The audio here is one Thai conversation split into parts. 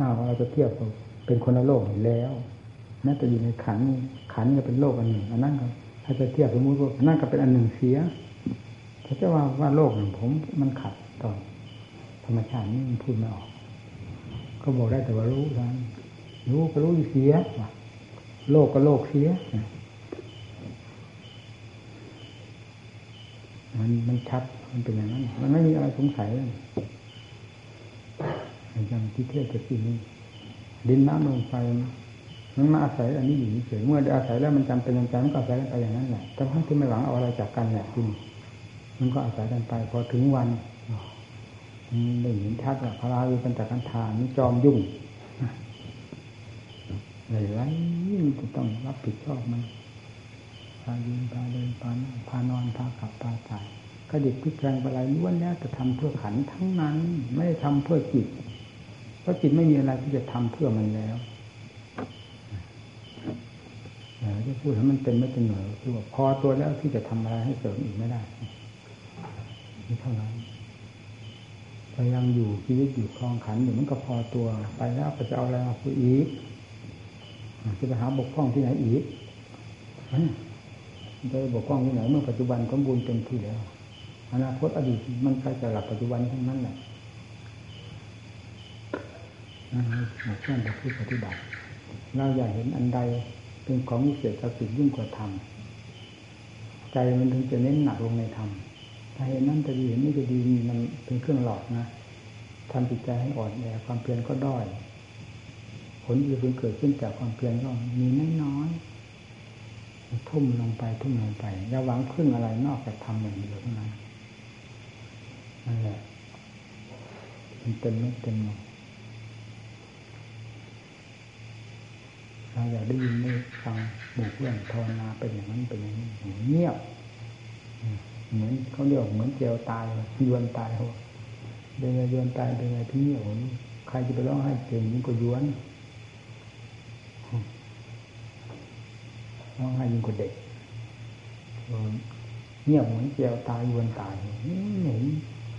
ถ้าวเราจะเทียบเป็นคนละโลกแล้วนั่นจะอยู่ในขันขันก็เป็นโลกอันหนึ่งอันนั้นก็ถ้าจะเทียบสมมติว่านั่นก็เป็นอันหนึ่งเสียถ้าจะว่าว่าโลกหนึ่งผมมันขัดต่อธรรมชาตินี่มันพูดไม่ออก ก็บอกได้แต่ว่ารู้นั้นรู้ก็รู้เสียโลกก็โลกเสียมันมันชัดมันเป็นอย่างนั้น มันไม่มีอะไรสงสัยเลย อย่างที่เทศจะกินนี้ดินน้ำลมไฟมันมาอาศัยอันนี้อยู่เฉยเมื่อได้อาศัยแล้วมันจำเป็นจมันก็อาศัยไปอย่างนั้นแหละแต่ถ้าที่ไม่หวังเอาอะไรจากกันแหละที่มันก็อาศัยกันไป พอถึงวันได้เห็นชัดว่าพระราวีเป็นจากกันทานนี่จอมยุ่งเลยไรมันจะต้องรับผิดชอบมันพายืนพาเดินพานั่งพานอนพาขับพาถ่ายกระดิกพิจารณาอะไรล้วนแล้วจะทำเพื่อขันทั้งนั้น ไม่ได้ทำเพื่อจิต ราะจิตไม่มีอะไรที่จะทำเพื่อมันแล้วเราจะพูดให้มันเต็มไม่เต็มหน่วยคือว่าพอตัวแล้วที่จะทำอะไรให้เสริมอีกไม่ได้นี่เท่านั้นพยายามอยู่ชีวิตอยู่คลองขันอยู่มันก็พอตัวไปแล้วก็จะเอาอะไรมาคุยอีกจะไปหาบกพร่องที่ไหนอีกจะบกพร่องที่ไหนเมื่อปัจจุบันสมบูรณ์เต็มที่แล้วอนาคตอดีตมันใกล้จะหลับปัจจุบันทั้งนั้นแหละ นั่นคือช่วงที่ปฏิบัติเราอยากเห็นอันใดเป็นของวิเศษศักดิ์สิทธิ์ยิ่งกว่าธรรมใจมันถึงจะเน้นหนักลงในธรรมถ้าเห็นนั่นจะดีเห็นนี่จะดีมันเป็นเครื่องหลอกนะทำจิตใจให้อ่อนแอความเพียรก็ด้อย ผลที่เกิดขึ้นจากความเพียรก็มีน้อยน้อยทุ่มลงไปทุ่มลงไปอย่าหวังพึ่งอะไรนอกจากทำอย่างเดียวเท่านั้นนั่นแหละมันเต็มไม่เต็มหมด เราอยากได้ยินได้ฟังบุกเพื่อนภาวนาเป็นอย่างนั้นเป็นอย่างนี้เงียบเหมือนเขาเรียกเหมือนเจียวตายยวนตายเขาเดินไงยวนตายเดินไงที่เนี่โอ้ใครจะไปร้องให้เก่งยิ่งกว่ายวนร้องให้ยิ่งกว่าเด็กเงียบเหมือนเจียวตายยวนตายเหน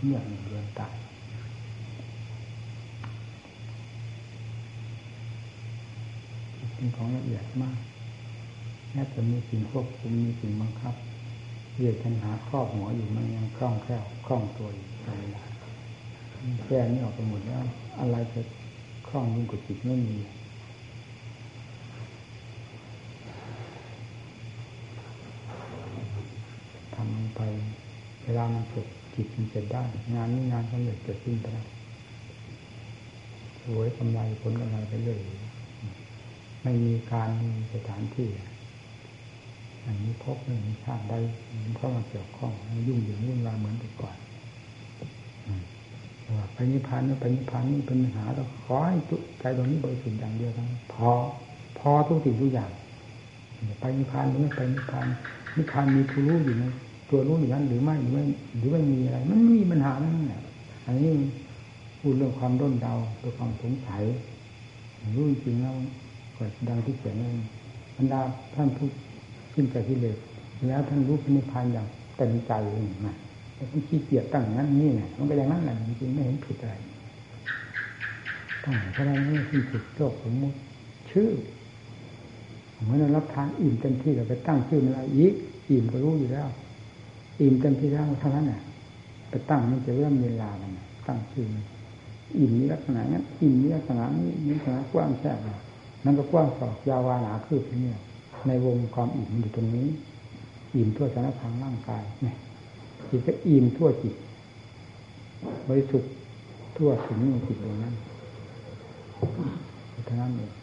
เงียบเหมือนยวนตาย เป็นของละเอียดมากแม้จะมีสิ่งควบคุมมีสิ่งบังคับเรียกปัญหาครอบหัวอยู่มันยังคล่องแคล่วคล่องตัวอยู่ตลอดแค่นี้ออกไปหมดแล้ว อะไรจะคล่องยิ่งกว่าจิตไม่มีทำไปเวลามันสุดจิตมันจะได้ งานนี้งานสำเร็จเกิดขึ้นไปแล้วสวยกำไรผลกำไรไปเรื่อย ไม่มีการมีสถานที่ อันนี้พบไม่มีชาติใดเข้ามาเกี่ยวข้องยุ่งเหยิงวุ่นวายเหมือนแต่ก่อนว่าไปนิพพานนี่ไปนิพพานนี่เป็นปัญหาเราขอให้จุใจตรงนี้บริสุทธิ์อย่างเดียวทั้งพอพอทุกสิ่งทุกอย่างไปนิพพานหรือไม่ไปนิพพานนิพพานมีผู้รู้อยู่ในตัวรู้อย่างนั้นหรือไม่หรือไม่หรือไม่มีอะไร มันไม่มีปัญหานั่นแหละอันนี้พูดเรื่องความด้นเดาตัวความสงสัยรู้จริงแล้ว ดังที่เขียนนั้นบรรดาท่านผู้ขึ้นจากที่เลยแล้วท่านรู้พินิพานอย่างเต็มใจเองนะแต่ท่านขี้เกียจตั้งนั้นนี่ไงมันก็อย่างนั้นแหละจริงๆไม่เห็นผิดอะไรตั้งอะไรไม่ขึ้นผิดโลกสมมติชื่อเหมือนเรารับทานอิ่มเต็มที่เราไปตั้งชื่ออะไรอีกอิ่มก็รู้อยู่แล้ว อิ่มเต็มที่แล้วเท่านั้นแหละไปตั้งมันจะเริ่มเวลามันตั้งชื่ออิ่มนี้ลักษณะนั้นอิ่มนี้ลักษณะนี้ลักษณะกว้างแค่ไห นั่นก็กว้างศอกยาววาหนาคืบนี่ในวงความอิ่มอยู่ตรงนี้ อิ่มทั่วสารพังร่างกายเนี่ยจิตก็อิ่มทั่วจิตบริสุทธิ์ทั่วถึงจิตตรงนั้นเท่านั้นเอง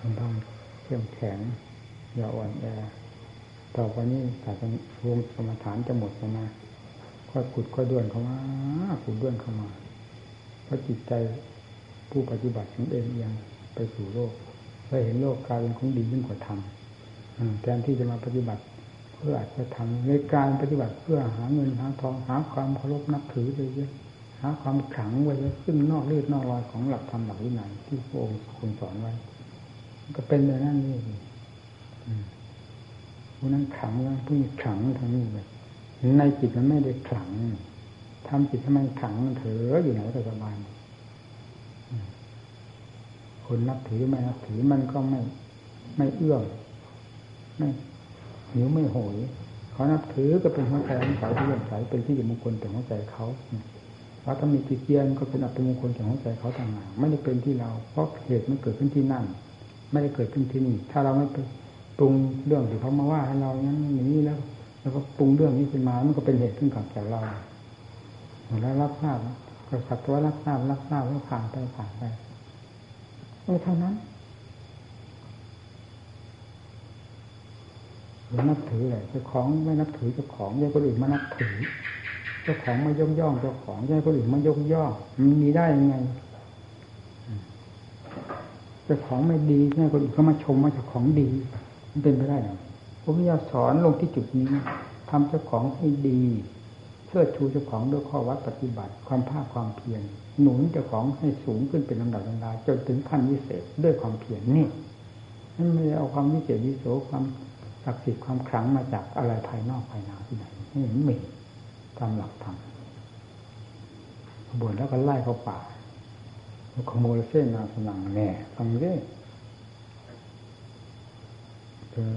มันต้องเข้มแข็งอย่าอ่อนแอ ต่อไปนี้ศาสนวงสมฐานจะหมดแล้วนะค่อยขุดค่อยด้วนเข้ามาขุดด้วนเข้ามา เพราะจิตใจผู้ปฏิบัติของเองยังไปสู่โลกไปเห็นโลกกลายเป็นของดียิ่งกว่าธรรมแทนที่จะมาปฏิบัติเพื่ออาจจะทำในการปฏิบัติเพื่อหาเงินหาทองหาความเคารพนับถือไปเยอะหาความขังไว้เยอะซึ่งนอกเลือดนอกรอยของหลักธรรมหลักวินัยที่พระองค์คุณสอนไว้ ก็เป็นแบบนั้นนี่ ผู้นั้นขังผู้นี้ขังทั้งนี้เลยในจิตมันไม่ได้ขังทำจิตทำไมขังเถออยู่ไหนก็สบายคนนับถือไม่นับถือมันก็ไม่ไม่เอื้อมไม่หิวไม่โหยเขานับถือก็เป็นหัวใจของเขาที่เลื่อมใสเป็นที่มงคลแต่หัวใจเขาเราถ้ามีจิตเยียนก็เป็นอัปมงคลแต่หัวใจเขาต่างหากไม่ได้เป็นที่เรา เพราะเหตุมันเกิดขึ้นที่นั่น ไม่ได้เกิดขึ้นที่นี่ ถ้าเราไม่ไปรุงเรื่องที่เขามาว่าให้เรานั้นอย่างนี้แล้วแล้วก็ปรุงเรื่องนี้ขึ้นมา มันก็เป็นเหตุขึ้นกับแต่เราแล้วรับทราบก็สักว่ารับทราบรับทราบแล้วผ่านไปผ่านไปเออเท่านั้นหรือนับถืออะไรเจ้าของไม่นับถือเจ้าของยายคนอื่นมานับถือ เจ้าของไม่ย่องย่องเจ้าของยายคนอื่นมายกย่องมันมีได้ยังไงเจ้าของไม่ดียายคนอื่นก็มาชมว่าเจ้าของดี มันเป็นไปได้หรอพระพุทธเจ้าสอนลงที่จุดนี้ทำเจ้าของให้ดีเชิดชูเจ้าของด้วยข้อวัดปฏิบัติ ความภาคความเพียรหนุนเจ้าของให้สูงขึ้นเป็นลำดับลำดาจนถึงขั้นวิเศษด้วยความเพียรนี่นั่นไม่เอาความวิเศษวิโสความศักดิ์สิทธิ์ความขลังมาจากอะไรภายนอกภายในที่ไหนนี่มันมีตามหลักธรรมบวชแล้วก็ไล่เข้าป่าขโมยเส้นนาสนังแน่ฟังเร่ อ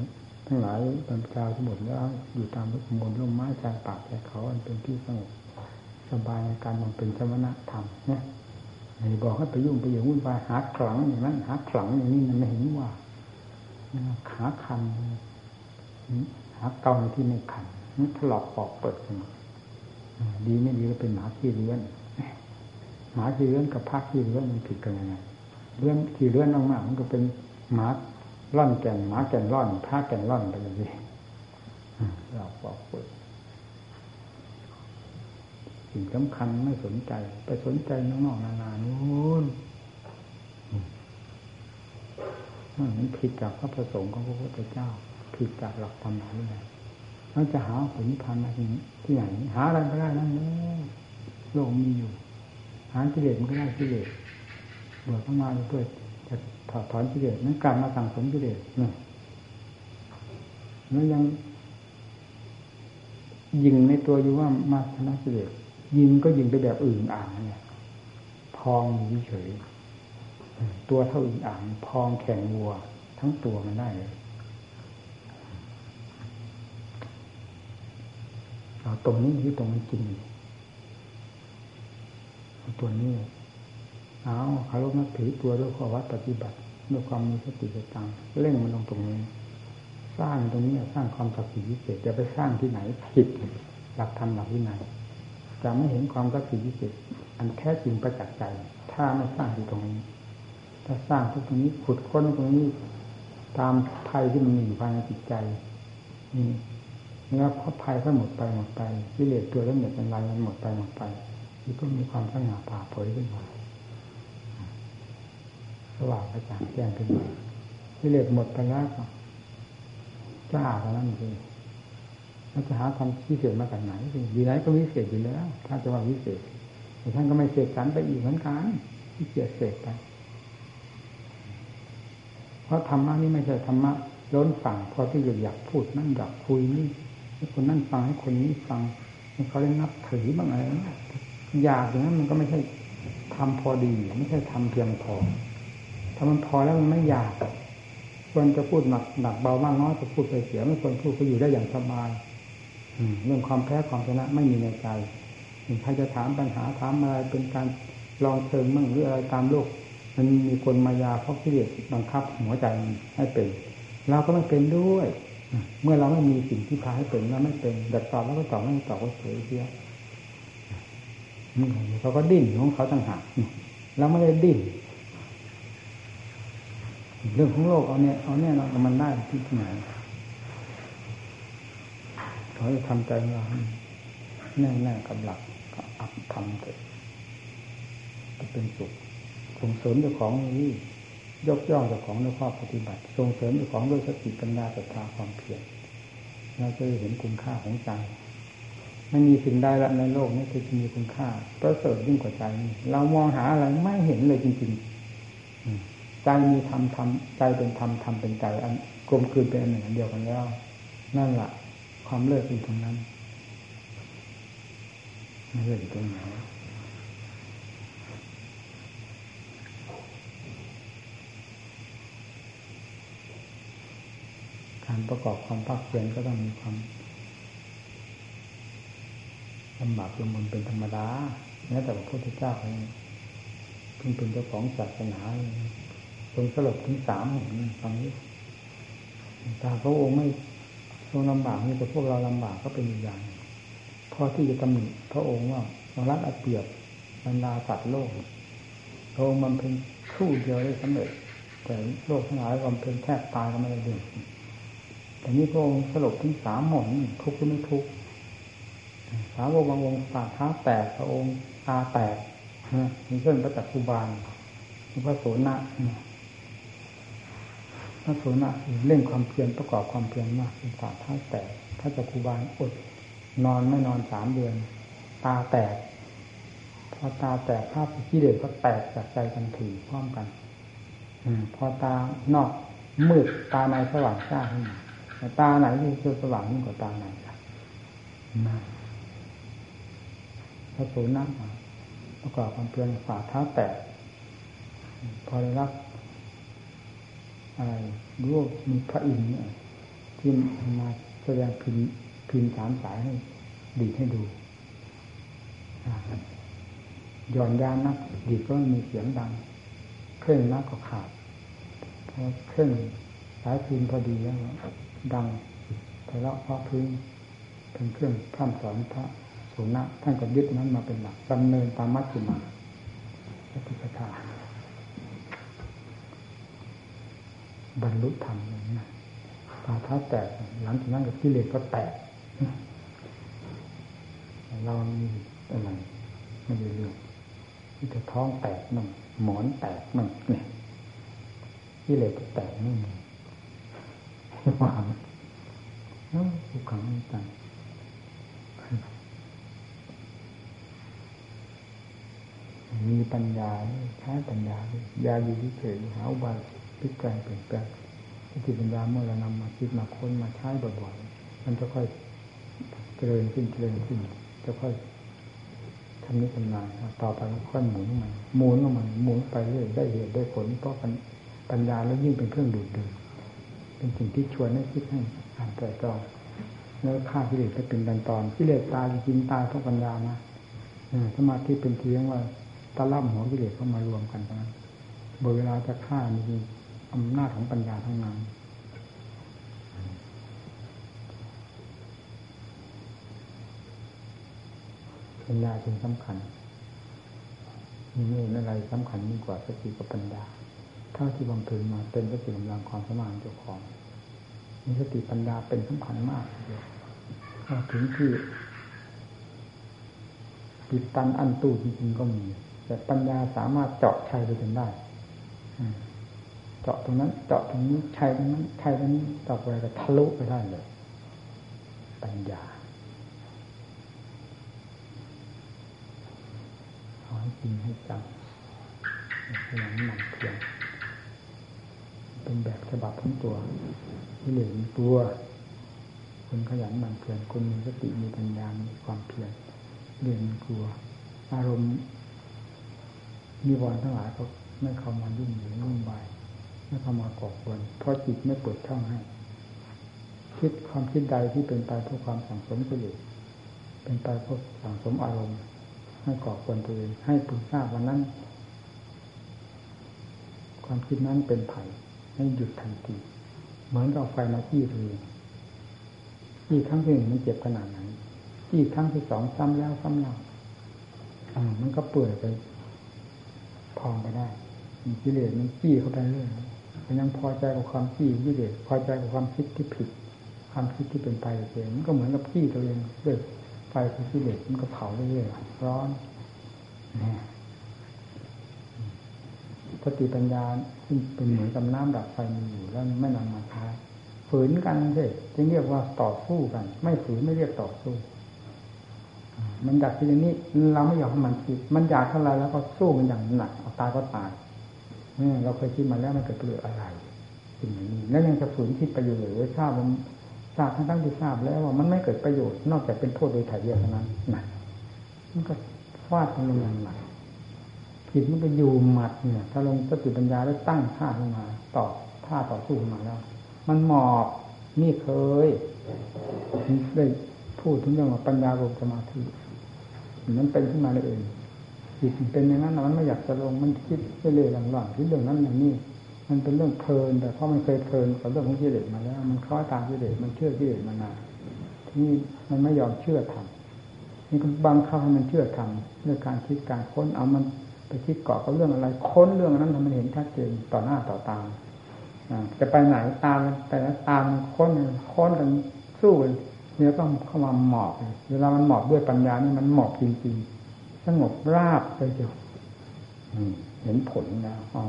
ทั้งหลายบรรดาทั้งหมดแล้ว อยู่ตามขโมยร่มไม้ชายป่าแต่เขาอันเป็นที่สงบสบายในการมันเป็นสมณธรรมเนี่ยไม่บอกให้ไปยุ่งไปอย่างวุ่นวายหาขลังอย่างนั้นหาขลังอย่างนี้มันไม่เห็นว่าขาคันหาเกาที่ไม่คันนี่ถลอกปอกเปิดขึ้นมาดีไม่ดีก็เป็นหมาขี้เลื้อนหมาขี้เลื้อนกับพักขี้เลื้อนมันผิดกันยังไงเลื้อนขี้เลื้อนมากๆมันก็เป็นหมา ล่อนแก่นหมาแก่นล่อนพักแก่นล่อนไปอย่างนี้เราปอกเปิดสิ่งสำคัญไม่สนใจ ไปสนใจนอกๆนานานู้นมันผิดจากพระประสงค์ของพระพุทธเจ้า ผิดจากหลักธรรมะนี่แหละเราจะหาผลนิพพานมาที่ไหน หาอะไรก็ได้นั่นเลยโลกมีอยู่ หากิเลสมันก็ได้กิเลสบวชเข้ามาเพื่อ จะถอดถอนกิเลสนั้นกลับมาสั่งสมกิเลสนี่แล้วยัง ยิงในตัวอยู่ว่ามาชนะกิเลสยิงก็ยิงไปแบบอื่นอ่างเนี่ยพองเฉยตัวเท่าอื่นอ่างพองแข่งวัว ทั้งตัวมันได้เลยเอาตรงนี้ที่ตรงมันจริงตัวนี้ เอาคารพนับถือตัวด้วยข้อวัดปฏิบัติด้วยความมีสติสตังเร่งมันลงตรงนี้ สร้างตรงนี้สร้างความศักดิ์สิทธิ์พิเศษจะไปสร้างที่ไหนผิดหลักธรรมหลักวินัยจะไม่เห็นความศักดิ์สิทธิ์พิเศษอันแท้จริงประจักษ์ใจ ถ้าไม่สร้างที่ตรงนี้ ถ้าสร้างที่ตรงนี้ขุดค้นตรงนี้ ตามภัยที่มันมีอยู่ภายในจิตใจนี่แล้วพอภัยก็หมดไปหมดไปวิเลศตัวแล้วเหน็ดเป็นไรมันหมดไปหมดไปที่ก็มีความสง่าผ่าเผยขึ้นมา ว่างกระจ่างแจ้งขึ้นมาวิเลศหมดไปแล้วก็จ้าเท่านั้นเองเราจะหาความวิเศษมาจากไหนอยู่ไหนก็วิเศษอยู่แล้ว ถ้าจะว่าวิเศษแต่ท่านก็ไม่เสกสรรไปอีกเหมือนกันที่เกียเสกไป เพราะธรรมะนี่ไม่ใช่ธรรมะล้นฝั่งพอที่จะอยากพูดนั่นอยากคุยนี่ให้คนนั่นฟังให้คนนี้ฟังให้เขาได้นับถือบ้างอะไรอยากอย่างนั้นมันก็ไม่ใช่ทำพอดี ไม่ใช่ทำเพียงพอ ถ้ามันพอแล้วมันไม่อยากควรจะพูดหนักหนักเบามากน้อยจะพูดไปเสียไม่ควรพูดก็อยู่ได้อย่างสบายเรื่องความแพ้ความชนะไม่มีในใจใครจะถามปัญหาถามอะไรเป็นการลองเชิงมั่งหรืออะไรตามโลก มันมีคนมายาเพราะที่บังคับหัวใจให้เป็นเราก็ไม่เป็นด้วย เมื่อเราไม่มีสิ่งที่พาให้เป็นเราไม่เป็นแต่ตอบแล้วก็ตอบไม่ตอบก็เฉยเสียเขาก็ดิ้นของเขาต่างหากเราไม่ได้ดิ้น เรื่องของโลกเอาเนี่ยเอาเนี่ยเรามันได้ที่ไหนเขาจะทำใจเราแน่แน่กับหลักกับอัพทำเถิดจะเป็นสุขส่งเสริมเจ้าของนี้ยกย่องเจ้าของด้วยข้อปฏิบัติ ส่งเสริมเจ้าของด้วยสติปัญญาศรัทธาความเพียรเราจะเห็นคุณค่าของใจไม่มีสิ่งใดละในโลกนี้ที่มีคุณค่าประเสริฐยิ่งกว่าใจเรามองหาอะไรไม่เห็นเลยจริงๆ ใจมีธรรมธรรมใจเป็นธรรมธรรมเป็นใจอันกลมกลืนเป็นอันหนึ่งอันเดียวกันแล้ว นั่นแหละความเลิกอยู่ตรงนั้นไม่เลิกอยู่ตรงไหนการประกอบความภาคเพียรก็ต้องมีความลำบากลำบนเป็นธรรมดาแม้แต่พระพุทธเจ้าเองเพิ่งเป็นเจ้าของศาสนาท รงสลบถึงสามฟังนี้ตาพระองค์ไม่ทรงลำบากนี่แต่พวกเราลำบากก็เป็นอย่างพอที่จะตำหนิพระองค์ว่าเรารัดอัเปรียบบรรดาสัตว์โลกพระองค์มันเป็นคู่เดียวได้สำเร็จ แต่โลกทั้งหลายมันเป็นแทบตายก็ไม่ได้ดึงแต่นี้พระองค์สลบถึงสามหมอนทุกข์ไม่ทุกข์สาวกบางองค์ปากท้าแตกพระองค์ตาแตกมีเพื่อนพระจักคุบาลพระโสนะ พระโสนะเร่งความเพียรประกอบความเพียรมากเป็นปาเท้าแตกพระจักคุบาลอด นอนไม่นอนสามเดือน ตาแตก พอตาแตกภาพที่เด็กก็แตกจากใจกันถือพร้อมกันอพอตานอกมืดตาในสว่างจ้าขึ้นมาตาไหนที่จะสว่างยิ่งกว่าตาไหนครับพระโสนะประกอบความเพียรฝ่าเท้าแตกพอได้รับ รรู้มีพระอินทร์ที่มาแสดงพิมพิมสามสายให้ดีให้ดูย่อนยานนักดีก็มีเสียงดัง เครื่องนักก็ขาดเพราะเครื่องสายพิมพอดีแล้วดังแต่ละเพราะพื้นเป็นเครื่องพร่ำสอนพระสุนะท่านก็ยึดนั้นมาเป็นหลักดำเนินตามมัชฌิมาพระพุทา บรรลุธรรมอย่างนี้ตาท้าแตกหลังจากนั้นกับกิเลสก็แตก เรามีอะไรไม่ได้เรื่องที่จะท้องแตกมั่งหมอนแตกมั่งเนี่ยกิเลสก็แตกมั่งวางทุกครั้งต่างมีปัญญาใช้ปัญญายาอยู่ที่เฉยหาอุบาย พลิกแปลงเปลี่ยนแปลงสติปัญญาเมื่อเรานำมาคิดมาค้นมาใช้บ่อยๆมันจะค่อยเจริญขึ้นเจริญขึ้นจะค่อยทำนี้ทำนานต่อไปค่อยหมุนมันหมุนมันหมุนไปเรื่อยได้เหตุได้ผลเพราะปัญญาแล้วยิ่งเป็นเครื่องดูดดื่มเป็นสิ่งที่ชวนให้คิดให้อ่านแต่จองแล้วฆ่ากิเลสไปเป็นตอนตอนกิเลสตายจริงตายเพราะปัญญานะสมาธิเป็นเพียงว่าตะล่ำหัวกิเลสเข้ามารวมกันตรงนั้นเวลาจะฆ่ามี อำนาจของปัญญาทั้งนั้นปัญญาจึงสำคัญมีเรื่องอะไรสำคัญยิ่งกว่าสติกับปัญญาเท่าที่บำเพ็ญมาเป็นสติกำลังความสมานเจ้าของมีสติปัญญาเป็นสำคัญมากเลยถึงที่ปิดตันอันตู้จริงๆก็มี แต่ปัญญาสามารถเจาะชัยไปจนได้ เจาะตรงนั้น เจาะตรงนี้ชัยตรงนั้นชัยตรงนี้ต่อไปก็ทะลุไปได้เลย ปัญญาขอให้จริงให้จังพยายามมันเพียงเป็นแบบฉบับของตัวที่เหลือตัวคนขยันมันเพียรคนมีสติมีปัญญา มีความเพียรเรียนกลัว อารมณ์มีวรทั้งหลายก็ไม่เข้ามายุ่งเหยิงวุ่นวาย ไม่เข้ามาก่อควรเพราะจิตไม่เปิดช่องให้ คิดความคิดใดที่เป็นไปเพื่อความสังสมกิเลสเป็นไปเพื่อสังสมอารมณ์ ให้ก่อควรตัวเองให้ปุณทราบวันนั้น ความคิดนั้นเป็นไผ่ให้หยุดทันทีเหมือนกับไฟมาที่เรือที่ครั้งที่หนึ่งมันเจ็บขนาดไหนที่ครั้งที่สองซ้ำแล้วซ้ำเล่าอ่ามันก็เปื่อยไปพองไปได้กิเลสมันขี้เข้าไปเรื่อย มันยังพอใจกับความขี้กิเลสพอใจกับความคิดที่ผิด ความคิดที่เป็นไปเองมันก็เหมือนกับขี้ตัวเองเรื่อยไฟคือกิเลสมันก็เผาเรื่อยๆร้อนสติปัญญาซึ่งเป็นเหมือนกับน้ำดับไฟมีอยู่แล้วไม่นำมาใช้ฝืนกันเด็จึงเรียกว่าต่อสู้กัน ไม่ฝืนไม่เรียกต่อสู้ มันอยากทีนี้เราไม่ยอมให้มันคิด มันอยากเท่าไรแล้วก็สู้มันอย่างหนักเอาตายก็ตาย เราเคยคิดมาแล้วมันเกิดประโยชน์อะไรสิ่งนี้แล้วยังจะฝืนคิดไปอยู่หรือทราบมันทราบทั้งทั้งที่ทราบแล้วว่ามันไม่เกิดประโยชน์นอกจากเป็นโทษโดยถ่ายเดียวเท่านั้นนะมันก็ฟาดมันลงอย่าหนักผิดมันก็อยู่หมัดเนี่ย ถ้าลงสติปัญญาแล้วตั้งท่าขึ้นมาต่อท่าต่อสู้ขึ้นมาแล้ว มันหมอบนี่เคยได้พูดถึงเรื่องว่าปัญญาลงสมาธิมันเป็นขึ้นมาเลยเอง จิตเป็นอย่างนั้นมันไม่อยากจะลงมันคิดเรื่อยๆหลังๆคิดเรื่องนั้นอย่างนี้ มันเป็นเรื่องเพลิน แต่เพราะมันเคยเพลินกับเรื่องของกิเลสมาแล้ว มันคล้อยตามกิเลสมันเชื่อกิเลสมานานที่มันไม่ยอมเชื่อทำนี่ก็บังคับให้มันเชื่อทำด้วยการคิดการค้นเอามันไปคิดเกาะกับเรื่องอะไร ค้นเรื่องนั้นทำมันเห็นชัดเจนต่อหน้าต่อตาจะไปไหนตามแต่ละตามค้นค้นกันสู้กันเนี่ยต้องเข้ามาหมอบเวลามันหมอบด้วยปัญญานี่มันหมอบจริงๆ สงบราบไปเดียวเห็นผลแล้วอ๋อ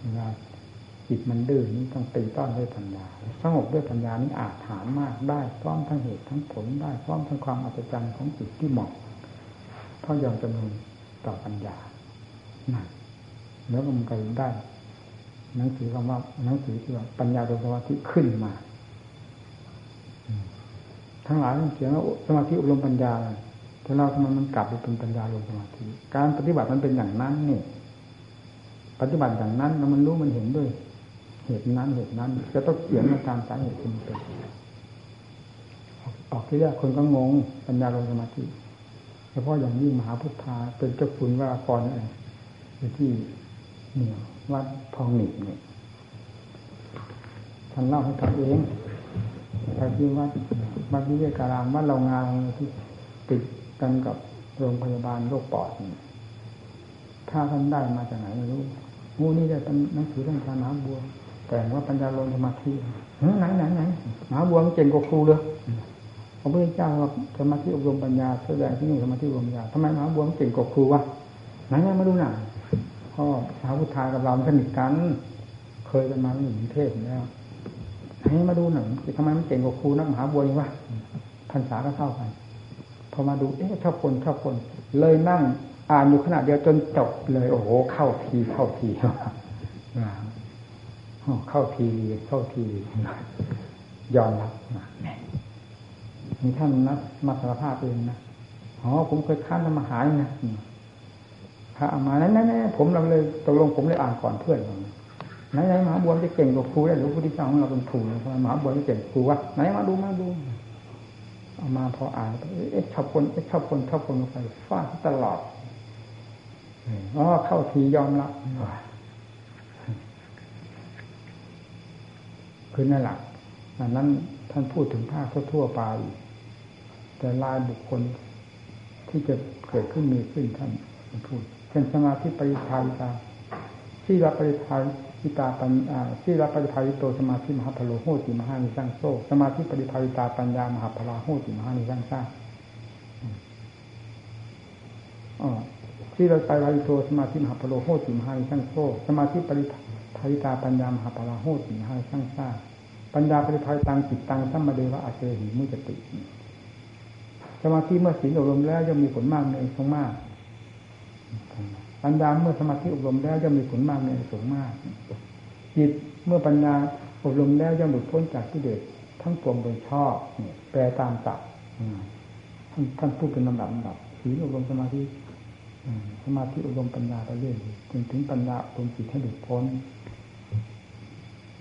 เวลาจิตมันดื้อนี่ต้องตีต้อนด้วยปัญญาสงบด้วยปัญญานี่อาจฐานมากได้พร้อมทั้งเหตุทั้งผลได้พร้อมทั้งความอัศจรรย์ของจิตที่เหมาะเพราะยอมจำนวนต่อปัญญานั่นแล้วมันก็ได้หนังสือคำว่าหนังสือที่ว่าปัญญาโดยสมาธิขึ้นมา ทั้งหลายเขียนว่าสมาธิอบรมปัญญา แต่เราทำไมมันกลับไปเป็นปัญญาลงสมาธิการปฏิบัติมันเป็นอย่างนั้นนี่ปฏิบัติอย่างนั้นแล้วมันรู้มันเห็นด้วย เหตุนั้นเหตุนั้นจะต้องเขียนมาตามสาเหตุที่มันเป็นออกที่แรกคนก็งงปัญญาลงสมาธิเฉพาะอย่างนี้มหาพุทธาเป็นเจ้าคุณว่ากรอะไรที่เหนี่ยวัดพองหนิเนี่ยท่านเล่าให้ฟังเองไปที่วัดวัดวิเวการามวัดเรางานที่ติด กันกับโรงพยาบาลโรคปอดถ้าท่านได้มาจากไหนไม่รู้งูนี่ได้เป็นหนังสือเรื่องการหาบัว แต่งว่าปัญญาลงสมาธิไหนไหนไหนหาบัวมันเก่งกว่าครูเลยพระพุทธเจ้าว่าสมาธิอบรมปัญญาแสดงที่นี่สมาธิอบรมปัญญาทำไมหมาบัวมันเก่งกว่าครูวะไหนมาดูหน่อยพ่อสาวพุทธากับเราสนิทกัน เคยกันมาหนึ่งเทศแล้วให้มาดูหนังทำไมมันเก่งกว่าครูนักมหาบัวนี่วะพรรษาก็เท่ากัน พอมาดูเอ๊ะชอบคนชอบคน เลยนั่ง อ่านอยู่ขนาดเดียวจนจบเลย โอ้โห เข้าทีเข้าทีเข้าทีเข้าทียอมรับมีท่านนัดมาสารภาพเองนะอ๋อผมเคยค้านทำมาหายนะพระอามานั้นนั่นผมเราเลยตกลงผมเลยอ่านก่อนเพื่อนไหนไหนมหาบัวจะเก่งกว่าครูได้หรือพระพุทธเจ้าของเราเป็นถูกมหาบัวจะเก่งครูวะไหนมาดูมาดู เอามาพออ่านเอ๊ะชอบคนเอ๊ะชอบคนชอบคนไปฟาดตลอดอ๋อเข้าทียอมรับคือนั่นแหละอันนั้นท่านพูดถึงภาคทั่วไป แต่ลายบุคคลที่จะเกิดขึ้นมีขึ้นท่านพูดเช่นสมาธิปริภาวิตาที่รับปริภา วิตาปัญที่รับปริภาวิโตสมาธิมหาพโลโหติมหานิสังโซสมาธิปริภาวิตาปัญญามหาพลาโหติมหานิสังซ่าที่เราไปวาริโตสมาธิมหาพโลโหติมหานิสังโซสมาธิปริภาวิตาปัญญามหาพลาโหติมหานิสังซ่าปัญญาปริภาวิตังจิตตังสัมมาเดวะอาเชหิมุจติสมาธิเมื่อศีลอบรมแล้วย่อมมีผลมากในสงมาก ปัญญาเมื่อสมาธิอบรมแล้วย่อมมีผลมากในสูงมากจิตเมื่อปัญญาอบรมแล้วย่อมหลุดพ้นจากที่เด็ทั้งปวงโดยชอบแปลตามตับท่านท่านพูดเป็นลำดับลำดับศีลอบรมสมาธิสมาธิอบรมปัญญาไปเรื่อยจนถึงปัญญาอบรมจิตให้หลุดพ้น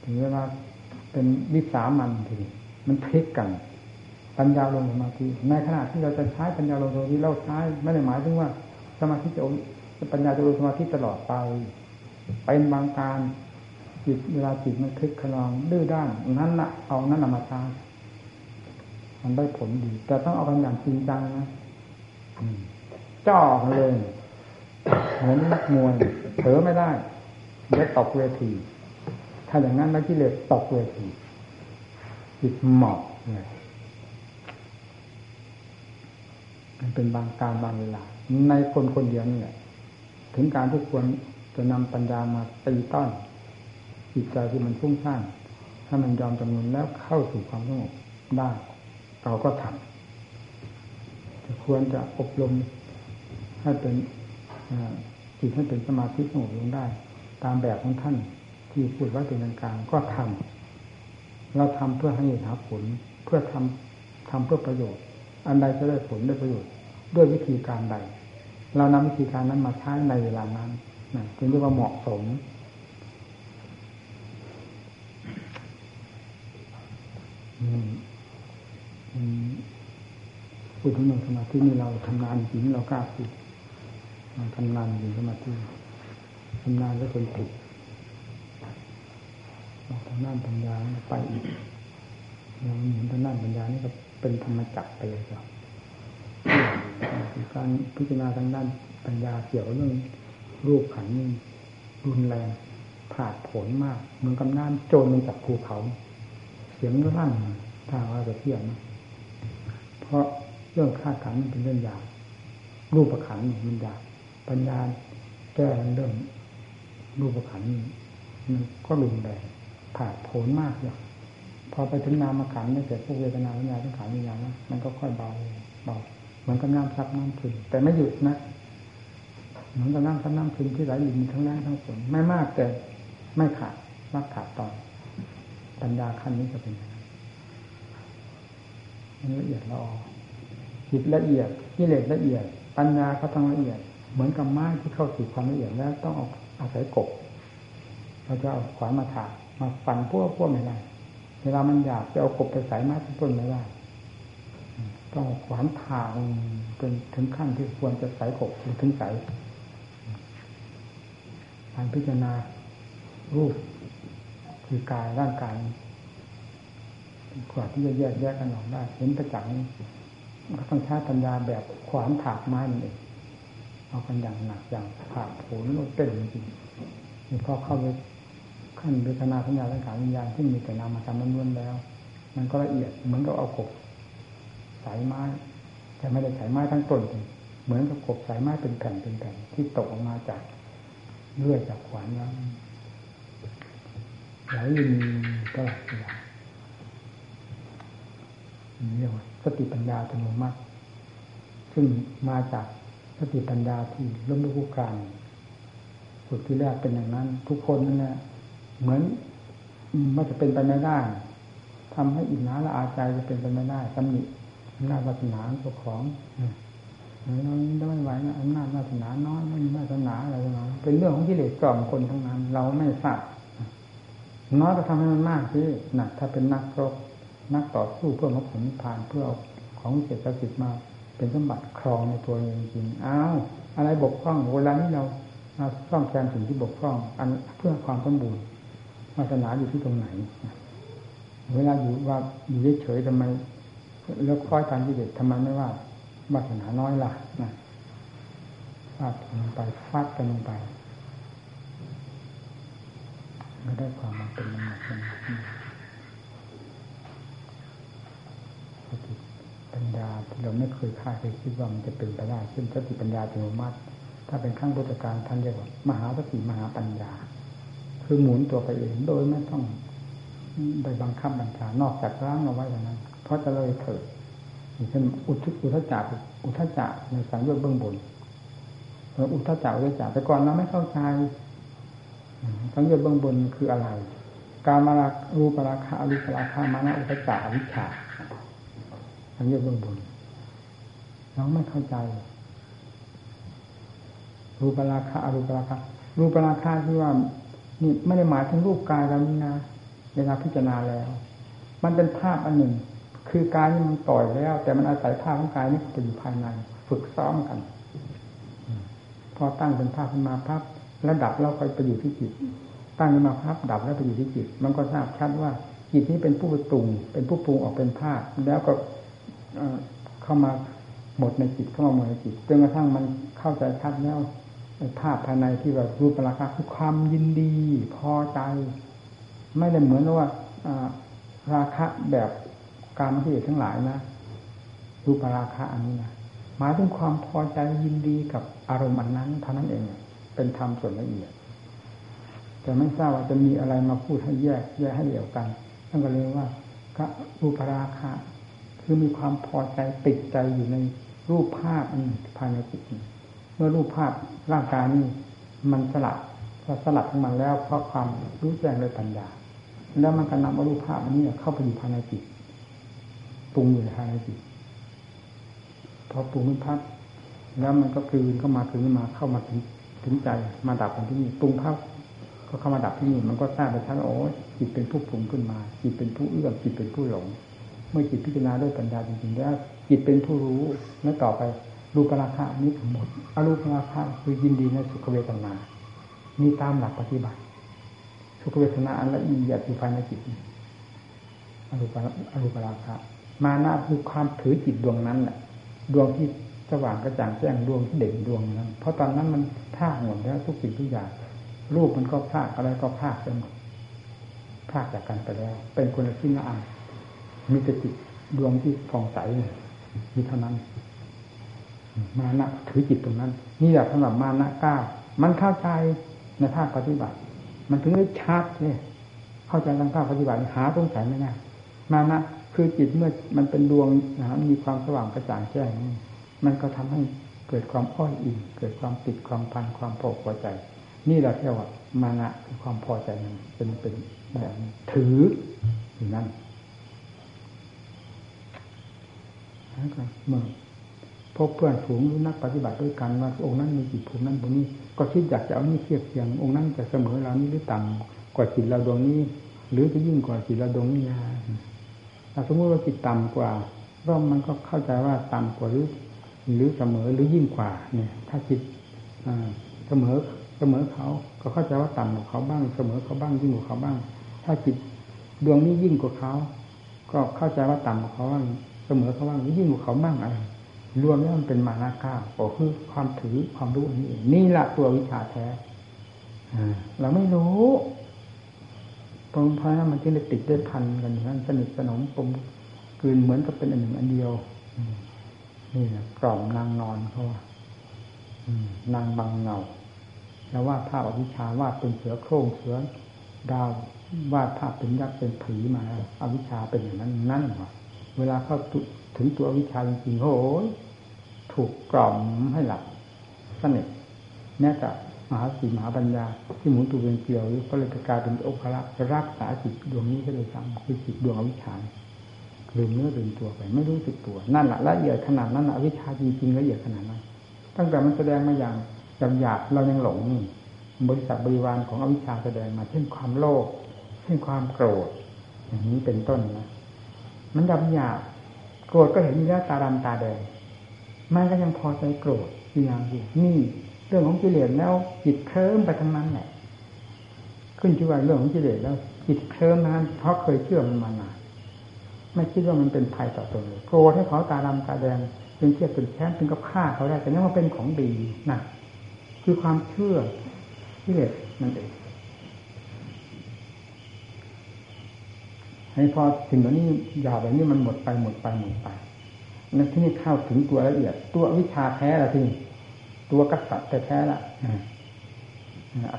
ถึงเวลาเป็นวิสามันทีมันพลิกกัน ปัญญาลงสมาธิในขณะที่เราจะใช้ปัญญาลงสมาธิเราใช้ไม่ได้หมายถึงว่า สมาธิจะ ปัญญาจะลงสมาธิตลอดไป เป็นบางการจิตเวลาจิตมันคลิกขนองดื้อด้านนั้นละเอานั้นมาใช้มันได้ผลดี แต่ต้องเอากันอย่างจริงจังนะจ่อเลยเหมือนนักมวยเผลอไม่ได้เดี๋ยวตกเวที ถ้าอย่างนั้นนักกิเลสตกเวทีจิตหมอบเลยมันเป็นบางการบางเวลาในคนคนเดียวนี่แหละ ถึงการที่ควรจะนำปัญญามาตีต้อนจิตใจที่มันฟุ้งซ่านถ้ามันยอมจำนวนแล้วเข้าสู่ความสงบได้เราก็ทำจะควรจะอบรมให้เป็นจิตให้เป็นสมาธิสงบลงได้ ตามแบบของท่านที่พูดไว้เป็นกลางก็ทำเราทำเพื่อให้หาผล เพื่อทำทำเพื่อประโยชน์ อันใดจะได้ผลได้ประโยชน์ ด้วยวิธีการใด เรานำวิธีการนั้นมาใช้ในเวลานั้นนะจึงเรียกว่าเหมาะสม พูดถึงเรื่องสมาธินี่เราทำงานจริงเรากล้าพูดทำงานจริงสมาธิทำงานแล้วคนติดเราทำงานปัญญาไปอีกเราเห็นทางด้านปัญญานี่ก็เป็นธรรมจักรไปเลยครับ การพิจารณาทางด้านปัญญาเกี่ยวเรื่องรูปขันนี่รุนแรงผาดผลมากเหมือนกับน้ำโจรลงจากภูเขา เสียงรั่นถ้าว่าจะเทียงเพราะเรื่องคาดขันมันเป็นเรื่องยากรูปขันมันยากปัญญาแก้เรื่องรูปขันมันก็รุนแรงผาดผลมากอย่างพอไปถึงนามขันไม่เสร็จพวกเวทนาวิญญาณทั้งขันวิญญาณนะมันก็ค่อยเบาเบา เหมือนกับน้ำซับน้ำขึ้นแต่ไม่หยุดนะเหมือนกับน้ำซับน้ำขึ้นที่ไหลอยู่ทั้งแรงทั้งฝนไม่มากแต่ไม่ขาดมากขาดตอนปัญญาขั้นนี้จะเป็นมันละเอียดละออจิตละเอียดกิเลสละเอียด ปัญญาก็ต้องละเอียด เหมือนกับไม้ที่เข้าสู่ความละเอียดแล้วต้องเอาอาศัยกบเราจะเอาขวานมาถากมาฟันพวกพวกไม่ได้เวลามันอยากจะเอากบไปใส่ไม้ต้นไม่ได้ ต้องขวานผ่าจนถึงขั้นที่ควรจะใส่กบถึงใส่การพิจารณารูปคือกายร่างกายกว่าที่จะแยกแยกกันออกได้เห็นประจักษ์ก็ต้องใช้ปัญญาแบบขวานถากไม้นั่นเองเอากันอย่างหนักอย่างผ่าโผล่โลกเต้นจริงๆพอเข้าไปขั้นเวทนาสัญญาสังขารวิญญาณที่มีแต่นามธรรมล้วนแล้ว มันก็ละเอียดเหมือนกับเอากบ สายไม้ แต่ไม่ได้สายไม้ทั้งต้นเหมือนกับกบสายไม้เป็นแผ่นเป็นแผ่นที่ตกออกมาจากเลื่อยจากขวานแล้วไหลลินตลอดเวลาเรียกว่าสติปัญญาอัตโนมัติซึ่งมาจากสติปัญญาที่ล้มลุกการฝึกที่แรกเป็นอย่างนั้น ทุกคนนั่นแหละเหมือนมันจะเป็นไปไม่ได้ทำให้อิจฉาละอาใจจะเป็นไปไม่ได้ตำหนิ อำนาจวาสนาตัวของเราไม่ไหวนะอำนาจวาสนาน้อยไม่มีวาสนาอะไรต่างเป็นเรื่องของกิเลสกล่อมคนทั้งนั้น เราไม่ทราบน้อยก็ทำให้มันมากสิหนักถ้าเป็นนักรบนักต่อสู้เพื่อมรรคผลนิพพานเพื่อเอาของเศรษฐกิจมา เป็นสมบัติครองในตัวเองจริงอ้าวอะไรบกพร่องเวลานี้เราซ่อมแซมสิ่งที่บกพร่อง อันเพื่อความสมบูรณ์วาสนาอยู่ที่ตรงไหน เวลาอยู่ว่าอยู่เฉยๆทำไม แล้วคอยการที่เด็ดทำไมไม่ว่าวาสนาน้อยล่ะนะฟาดลงไปฟาดกันลงไปไม่ได้ความมาเป็นมันหนักสติปัญญาที่เราไม่เคยคาดเคยคิดว่ามันจะเป็นไปได้ซึ่งสติปัญญาอัตโนมัติ ถ้าเป็นขั้งพุทธการท่านเรียกว่ามหาสติมหาปัญญา คือหมุนตัวไปเองโดยไม่ต้อง ไปบังคับบัญชานอกจากร่างเอาไว้อย่างนั้น เพราะจะเลยเถิดอย่างเช่นอุทุอุทจักอุทจักในสังโยชน์เบื้องบนอุทจักอุทจักแต่ก่อนเราไม่เข้าใจสังโยชน์เบื้องบนคืออะไร การมารารูปราคาอริปราคามานะอุทจักอวิชชาสังโยชน์เบื้องบนเราไม่เข้าใจ รูปราคาอรูปราคารูปราคาที่ว่านี่ไม่ได้หมายถึงรูปกายเรานี่นะ เวลาพิจารณาแล้ว มันเป็นภาพอันหนึ่ง คือกายมันต่อยแล้ว แต่มันอาศัยภาพของกายนี่ไปอยู่ภายใน ฝึกซ้อมกัน พอตั้งเป็นภาพขึ้นมาภาพแล้วดับแล้วค่อยไปอยู่ที่จิต ตั้งขึ้นมาภาพดับแล้วไปอยู่ที่จิต มันก็ทราบชัดว่าจิตนี้เป็นผู้ปรุง เป็นผู้ปรุงออกเป็นภาพ แล้วก็เข้ามาหมดในจิตเข้ามาหมดในจิตจนกระทั่งมันเข้าใจชัดแล้วภาพภายในที่แบบรูปราคาคือความยินดี พอใจ ไม่ได้เหมือนว่าราคะแบบการที่ทั้งหลายนะรูปราคาอันนี้นะหมายถึงความพอใจยินดีกับอารมณ์อันนั้นเท่านั้นเองเป็นธรรมส่วนละเอียดแต่ไม่ทราบว่าจะมีอะไรมาพูดให้แยกแยกให้เดี่ยวกันท่านก็เลยว่ารูปราคาคือมีความพอใจติดใจอยู่ในรูปภาพภายในจิตเมื่อรูปภาพร่างกายนี้มันสลัดพอสลัดของมันแล้วเพราะความรู้แจ้งโดยปัญญา แล้วมันก็นำอรูปภาพอันนี้เข้าไปอยู่ภายในจิตปรุงอยู่ภายในจิตพอปรุงมันพักแล้วมันก็คืนเข้ามาคืนมาเข้ามาถึงถึงใจมาดับกันที่นี่ปรุงภาพก็เข้ามาดับที่นี่มันก็ทราบไปชัดโอ้จิตเป็นผู้ปรุงขึ้นมา จิตเป็นผู้เอื้อมจิตเป็นผู้หลง เมื่อจิตพิจารณาด้วยปัญญาจริงๆแล้วจิตเป็นผู้รู้แล้วต่อไปรูปราคะนี้หมดอรูปราคะคือยินดีในสุขเวทนานี่ตามหลักปฏิบัติ สุขเวทนาอันละเอียดอยู่ภายในจิตอรูปอรูปราคะมานาคือความถือจิตดวงนั้นแหละดวงที่สว่างกระจ่างแจ้งดวงที่เด่นดวงนั้น เพราะตอนนั้นมันพลาดหมดแล้วทุกสิ่งทุกอย่างรูปมันก็พลาดอะไรก็พลาดไปหมดพลาดจากกันไปแล้ว เป็นคนละที่ละอันมีแต่จิตดวงที่ผ่องใสมีเท่านั้น มานะถือจิตตรงนั้น นี่แหละสำหรับมานะก้ามันเข้าใจในภาคปฏิบัติ มันถึงได้ชัดเนี่ยเข้าใจทางภาปฏิบัติหาตรงไหนไม่ได้มานะคือจิตเมื่อมันเป็นดวงนะมีความสว่างกระจ่างแจ้งมันก็ทำให้เกิดความอ้อยอิ่มเกิดความติดความพันความพอใจ นี่เราเรียกว่ามานะคือความพอใจมันเป็นเป็นแบบถืออย่างนั้นแล้วก็เมื่อพบเพื่อนฝูงนักปฏิบัติด้วยกันว่าองค์นั้นมีจิตภูมินั้นตรงนี้ ก็คิดอยากจะเอานี่เทียบเทียงองค์นั้นจะเสมอเรานี้หรือต่ำกว่าจิตเราดวงนี้ หรือจะยิ่งกว่าจิตเราดวงนี้ถ้าสมมติว่าจิตต่ำกว่าก็มันก็เข้าใจว่าต่ำกว่าหรือหรือเสมอหรือยิ่งกว่า เนี่ย ถ้าจิตเสมอเสมอเขา ก็เข้าใจว่าต่ำกว่าเขาบ้าง เสมอเขาบ้างยิ่งกว่าเขาบ้าง ถ้าจิตดวงนี้ยิ่งกว่าเขา ก็เข้าใจว่าต่ำกว่าเขาบ้างเสมอเขาบ้างหรือยิ่งกว่าเขาบ้างอะไร รวมแล้วมันเป็นมานาก้าก็คือความถือความรู้นี่เองนี่แหละตัววิชาแท้เราไม่รู้ตรงพระนั้นมันจึงได้ติดได้พันกันอย่างนั้นสนิทสนมปมกืนเหมือนกับเป็นอันหนึ่งอันเดียวนี่แหละกล่อมนางนอนเขาว่านางบางเงาแล้ววาดภาพอวิชาวาดเป็นเสือโคร่งเสือดาววาดภาพเป็นยักษ์เป็นผีมาอวิชาเป็นอย่างนั้นนั่นหรอเวลาเข้า ถึงตัววิชาจริงโอ้ยถูกกล่อมให้หลับสนิทแม้แต่มหาสีมหาปัญญา ที่หมุนตัวเป็นเกลียวหรือก็เลยกลายเป็นโอภระจะรักษาจิตดวงนี้ก็เลยทำคือจิตดวงอวิชชาลืมเนื้อลืมตัวไป ไม่รู้สึกตัว นั่นแหละละเอียดขนาดนั้นอวิชชาจริงๆละเอียดขนาดนั้นตั้งแต่มันแสดงมาอย่างหยาบเรายังหลงบริษัทบริวารของอวิชชาแสดงมาเช่นความโลภเช่นความโกรธ อย่างนี้เป็นต้นนะมันหยาบหยาบ โกรธก็เห็นมีแล้วตาดำตาแดงมันก็ยังพอใจโกรธอย่างอยู่นี่ เรื่องของกิเลสแล้วจิตเคลิ้มไปทั้งนั้นแหละขึ้นที่ว่าเรื่องของกิเลสแล้วจิตเคลิ้มนั้นเพราะเคยเชื่อมันมานานไม่คิดว่ามันเป็นภัยต่อตนเลยโกรธให้เขาตาดำตาแดงเป็นเทียบเป็นแค้นเป็นกับฆ่าเขาได้แต่นี่มันเป็นของดีนะคือความเชื่อกิเลสนั่นเอง ให้พอถึงตรงนี้ยาวแบบนี้มันหมดไปหมดไปหมดไปนั่นที่นี่เข้าถึงตัวละเอียด ตัววิชาแท้ละที่ตัวกัสแต่แท้ละ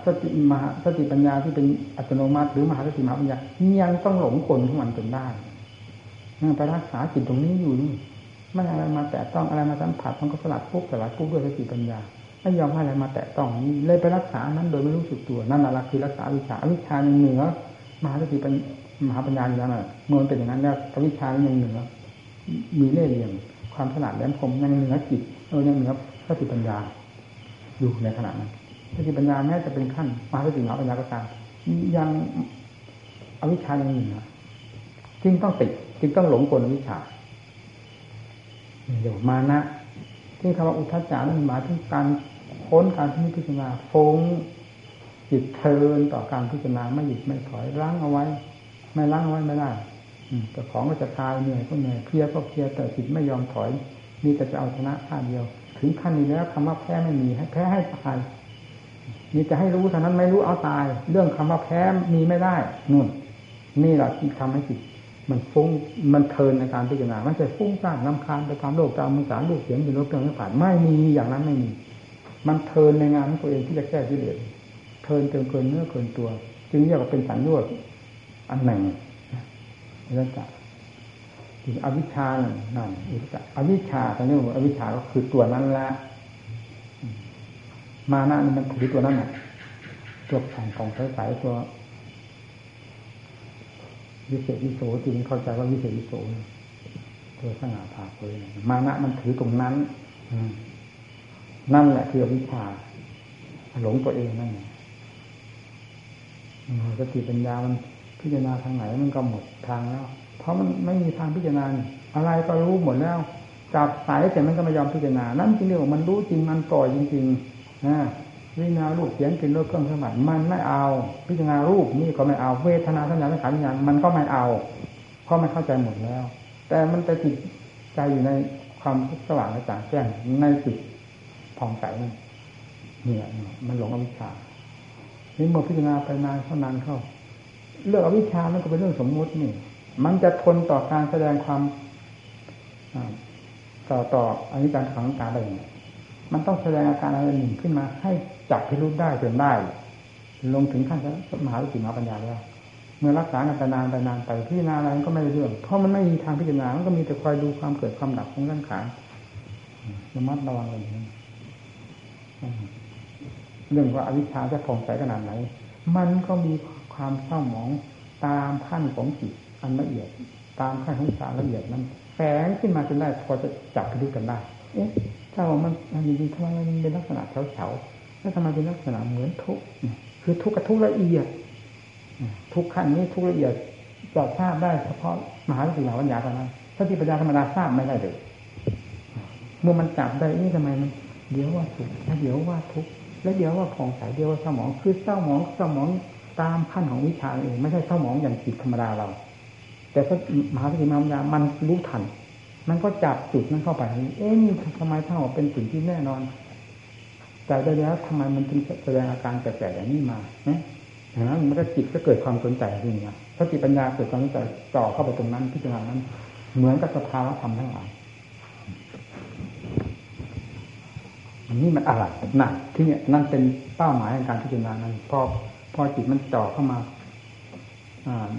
สติมหาสติปัญญาที่เป็นอัตโนมัติ หรือมหาสติมหาปัญญายังต้องหลงกลของมันจนได้ไปรักษาจิตตรงนี้อยู่นี่ไม่อะไรมาแตะต้องอะไรมาสัมผัสมันก็สลัดปุ๊บสลัดปุ๊บด้วยสติปัญญาไม่ยอมให้อะไรมาแตะต้องนี่เลยไปรักษานั้นโดยไม่รู้สึกตัวนั่นแหละคือรักษาวิชาวิชาเหนือมหาสติปัญ มหาปัญญาอยู่แล้วน่ะเมื่อเป็นอย่างนั้นแล้ววิชายังเหนือมีเล่ห์เหลี่ยมความถนัดแหลมคมยังเหนือจิตเออยังเหนือสติปัญญาอยู่ในขณะนั้นสติปัญญาแม้จะเป็นขั้นมหาสติมหาปัญญาก็ตามยังอวิชายังเหนือจึงต้องติดจึงต้องหลงกลวิชาเดี๋ยวมานะที่คำว่าอุทจานั้นหมายถึงการค้นการที่พิจารณาฟงจิตเทินต่อการพิจารณาไม่หยุดไม่ถอยล้างเอาไว้ ไม่ล้างไว้ไม่ได้แต่ของก็จะตายเหนื่อยก็เหนื่อยเพียก็เพียแต่จิตไม่ยอมถอยมีแต่จะเอาชนะท่าเดียว ถึงขั้นนี้แล้วคำว่าแพ้ไม่มีให้แพ้ให้ตายมีจะให้รู้เท่านั้นไม่รู้เอาตาย เรื่องคำว่าแพ้มีไม่ได้นู่นนี่แหละที่ทำให้จิตมันฟุ้งมันเทินในการพิจารณามันจะฟุ้งซ่านลำคาญไปตามโลกตามมือสารลูกเสียงอยู่รบเรื่องไม่ผ่านไม่มีอย่างนั้นไม่มี มันเทินในงานของตัวเองที่จะแก้ที่เหลือเทินเกินเกินเนื้อเกินตัว จึงเรียกว่าเป็นสัญญาณ อันหนึ่งแล้วจะถึงอวิชชานั่นอวิชชาตอนนี้อวิชชาก็คือตัวนั้นละมานะนี่มันถือตัวนั้นแหละตัวของของสายตัววิเศษวิโสจริงเข้าใจว่าวิเศษวิโสตัวสง่าผ่าเผยมานะมันถือตรงนั้นนั่นแหละคือวิชาหลงตัวเองนั่นเองสติปัญญามัน พิจารณาทางไหนมันก็หมดทางแล้ว เพราะมันไม่มีทางพิจารณาอะไรก็รู้หมดแล้วจับสายเสร็จมันก็ไม่ยอมพิจารณา นั่นจริงเรื่องมันรู้จริงมันปล่อจริงๆนะวิญญารูปเสียงกลิ่นรสเครื่องสมัติมันไม่เอา พิจารณารูปนี่ก็ไม่เอาเวทนาสัญญาสังขารวิญญาณมันก็ไม่เอา เพราะมันเข้าใจหมดแล้ว แต่มันไปติดใจอยู่ในความสว่างและจ่างแจ้งในจิตผ่องใสเนี่ยมันหลงอวิชชานี่เมื่อพิจารณาไปนานเข้านานเข้า เรื่องอวิชชามันก็เป็นเรื่องสมมุตินี่ มันจะทนต่อการแสดงความต่อต่ออันนี้การขังการอะไรนี่มันต้องแสดงอาการอะไรหนึ่งขึ้นมาให้จับพิรุธได้จนได้ ลงถึงขั้นมหาวิจิตมาปัญญาแล้วเมื่อรักษากันนานไปนานไปพิจารณาอะไรก็ไม่ได้เรื่อง เพราะมันไม่มีทางพิจารณา มันก็มีแต่คอยดูความเกิดความดับของร่างกายระมัดระวังอะไรอย่างนี้เรื่องว่าอวิชชาจะผ่องใสขนาดไหน มันก็มี ความเศร้าหมองตามขั้นของจิตอันละเอียด ตามขั้นของสารละเอียดนั้นแฝงขึ้นมาจนได้พอจะจับพิรุกันได้ เอ๊ะถ้าว่ามันมันจริงๆทำไมมันเป็นลักษณะเฉาๆแล้วทำไมเป็นลักษณะเหมือนทุกคือทุกกับทุกละเอียดทุกขั้นนี้ทุกละเอียดจะทราบได้เฉพาะมหาวิทยาลัยปัญญาเท่านั้นถ้าที่ปัญญาธรรมดาทราบไม่ได้เลยเมื่อมันจับได้นี่ทำไมมันเดี๋ยวว่าสุขแล้วเดี๋ยวว่าทุกข์แล้วเดี๋ยวว่าผ่องใสเดี๋ยวว่าสมองคือเศร้าหมองสมอง ตามขั้นของวิชาเองไม่ใช่เศร้าหมองอย่างจิตธรรมดาเรา แต่ถ้ามหาวิทยาลัยปัญญามันรู้ทัน มันก็จับจุดนั้นเข้าไปเอ๊ะนี่ทำไมถ้าว่าเป็นสิ่งที่แน่นอนใจได้แล้วทำไมมันจึงแสดงอาการแปลกๆอย่างนี้มาเนี่ยอย่างนั้นมันก็จิตก็เกิดความสนใจขึ้นมาสติปัญญาเกิดความสนใจจ่อเข้าไปตรงนั้นพิจารณานั้น เหมือนกับสภาวะธรรมทั้งหลายอันนี้มันอะไรนั่นที่เนี่ยนั่นเป็นเป้าหมายในการพิจารณานั้นพอ พอจิตมันจ่อเข้ามา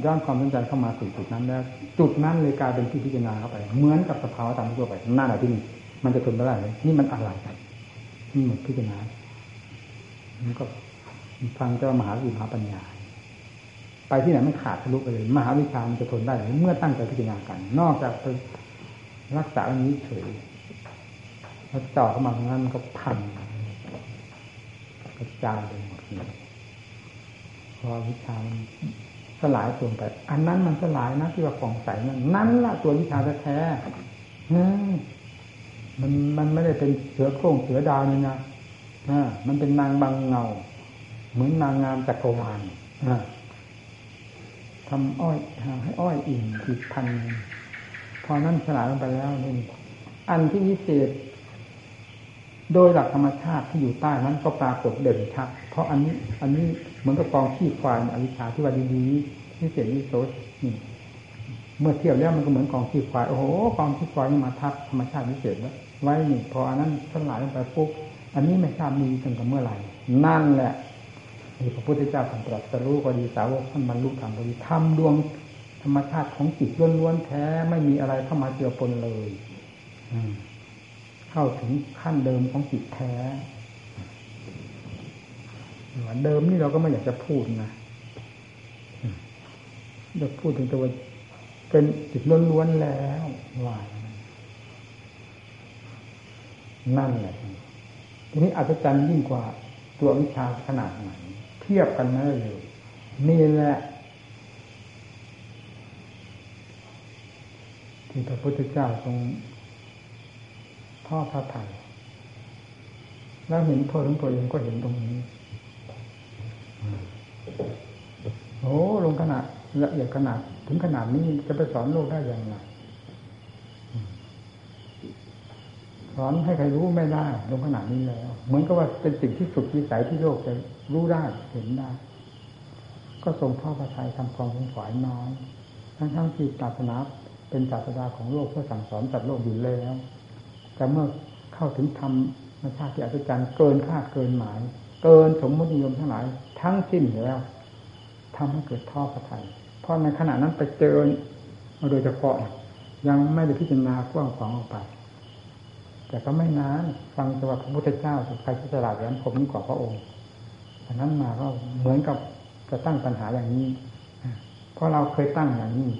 ย้อนความสนใจเข้ามาสู่จุดนั้นแล้ว จุดนั้นเลยกลายเป็นที่พิจารณาเข้าไป เหมือนกับสภาวะธรรมทั่วไปนั่นแหละที่นี่มันจะทนไม่ได้เลยนี่มันอะไรนี่มันพิจารณามันก็ฟังเจ้ามหาวิมหาปัญญา ไปที่ไหนมันขาดทะลุไปเลยมหาวิชามันจะทนได้เลยเมื่อตั้งใจพิจารณากัน นอกจากรักษาอันนี้เฉยแล้วจ่อเข้ามาตรงนั้นก็พังกระจายไปหมดเลย พอวิชามันสลายตัวไป อันนั้นมันสลายนะที่ว่าของใสนั่นนั่นละตัววิชาแท้มันมันไม่ได้เป็นเสือโคร่งเสือดาวนี่นะมันเป็นนางบางเงา เหมือนนางงามจักรวาลทำอ้อยให้อ้อยอิ่มอีกพันพอนั่นสลายลงไปแล้วนี่อันที่วิเศษโดยหลักธรรมชาติที่อยู่ใต้นั้นก็ปรากฏเด่นชัด เพราะอันนี้ อันนี้เหมือนกับกองขี้ควายอวิชชาที่ว่าดีๆที่เศษวิโสนี่เมื่อเทียบแล้วมันก็เหมือนกองขี้ควายโอ้โหกองขี้ควายนี่มาทับธรรมชาติวิเศษแล้วไว้นี่พออันนั้นสลายลงไปปุ๊บอันนี้ไม่ทราบมีตั้งแต่เมื่อไหร่นั่นแหละนี่พระพุทธเจ้าท่านตรัสรู้ก็ดีสาวกท่านบรรลุธรรมก็ดีทำดวงธรรมชาติของจิตล้วนๆแท้ไม่มีอะไรเข้ามาเกี่ยวปนเลยเข้าถึงขั้นเดิมของจิตแท้ เดิมนี่เราก็ไม่อยากจะพูดนะอยาพูดถึงตัวเป็นจิตล้วนๆแล้วว่านั่นแหละทีนี้อัศจรรย์ยิ่งกว่าตัววิชาขนาดไหนเทียบกันไม่ได้เลยนี่แหละที่พระพุทธเจ้าทรงพ่อพระไทยแล้วเห็นโทษของตัวเองก็เห็นตรงนี้ โอ้ลงขนาดละเอียดขนาด ถึงขนาดนี้จะไปสอนโลกได้อย่างไรสอนให้ใครรู้ไม่ได้ลงขนาดนี้แล้ว เหมือนกับว่าเป็นสิ่งที่สุดวิสัยที่โลกจะรู้ได้เห็นได้ ก็ทรงพ่อพระทัยทำความสงสายน้อยทั้งทั้งที่ศาสนาเป็นศาสดาของโลกเพื่อสั่งสอนจัดโลกอยู่แล้วแต่เมื่อเข้าถึงธรรมชาติที่อัศจรรย์เกินคาดเกินหมาย เกินสมมตินิยมทั้งหลาย ทั้งสิ้นแล้วทำให้เกิดท่อพระทัยเพราะในขณะนั้นไปเจอโดยเฉพาะ ยังไม่ได้พิจารณากว้างขวางออกไป แต่ก็ไม่นานฟังสวัสดิ์พระพุทธเจ้าสุดใครจะฉลาดแหลมคมยิ่กว่าพระองค์อันนั้นมาก็เหมือนกับจะตั้งปัญหาอย่างนี้ เพราะเราเคยตั้งอย่างนี้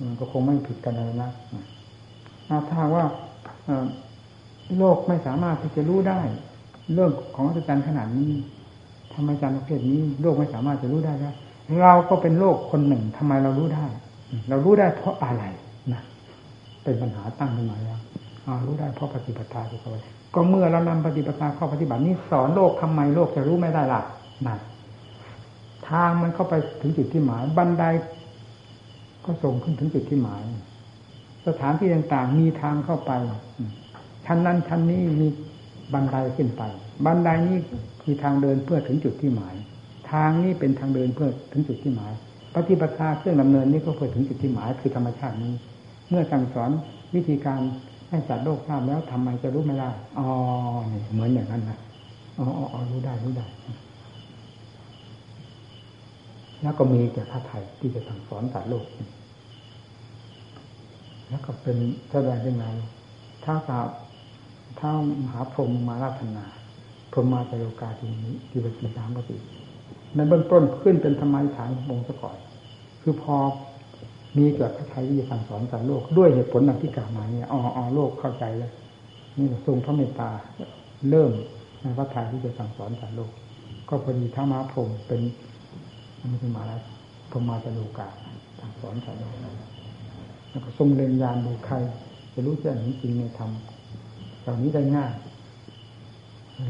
มันก็คงไม่ผิดกันเลยนะถ้าว่าโลกไม่สามารถที่จะรู้ได้ เรื่องของอาจารย์ขนาดนี้ ทำไมอาจารย์ประเภทนี้โลกไม่สามารถจะรู้ได้แล้เราก็เป็นโลกคนหนึ่งทำไมเรารู้ได้ เรารู้ได้เพราะอะไรนะเป็นปัญหาตั้งขึ้นมาแล้วรู้ได้เพราะปฏิปทาที่เขาก็เมื่อเรานำปฏิปทาข้อปฏิบัตินี้สอนโลกทำไมโลกจะรู้ไม่ได้ล่ะนั่นทางมันเข้าไปถึงจุดที่หมาย บันไดก็ส่งขึ้นถึงจุดที่หมาย สถานที่ต่างๆมีทางเข้าไปชั้นนั้นชั้นนี้มีบันไดขึ้นไป บันไดนี้คือทางเดินเพื่อถึงจุดที่หมาย ทางนี้เป็นทางเดินเพื่อถึงจุดที่หมาย ปฏิปทาเครื่องดำเนินนี้ก็เพื่อถึงจุดที่หมายคือธรรมชาตินี้ เมื่อสั่งสอนวิธีการให้สัตว์โลกทราบแล้วทำไมจะรู้ไม่ได้อ๋อเหมือนอย่างนั้นนะอ๋ออรู้ได้รู้ได้ แล้วก็มีแต่พระไทยที่จะสั่งสอนสัตว์โลก แล้วก็เป็นแสดงยังไงถ้าสาวถ้ามหาพรหมมาราธนา รมมาจโลกาทีนี้ที่เป็นสีสามปฏิในเบื้องต้นขึ้นเป็นธรรมะฐานขององค์สก่อน คือพอมีเกิดพระไทยที่สั่งสอนสัตว์โลกด้วยเหตุผลดังที่กล่าวมาเนี่ยอ๋อโลกเข้าใจแล้วนี่ทรงพระเมตตาเริ่มในพระไทยที่จะสั่งสอนสัตว์โลก ก็พอดีท้ามาพรมเป็นอันนี้นมาแล้วพรหมาจโลกาสั่งสอนสัตว์โลกแล้วก็ทรงเรียนยานดูใครจะรู้แจ้งจริงในธรรมเหล่านี้ได้ง่าย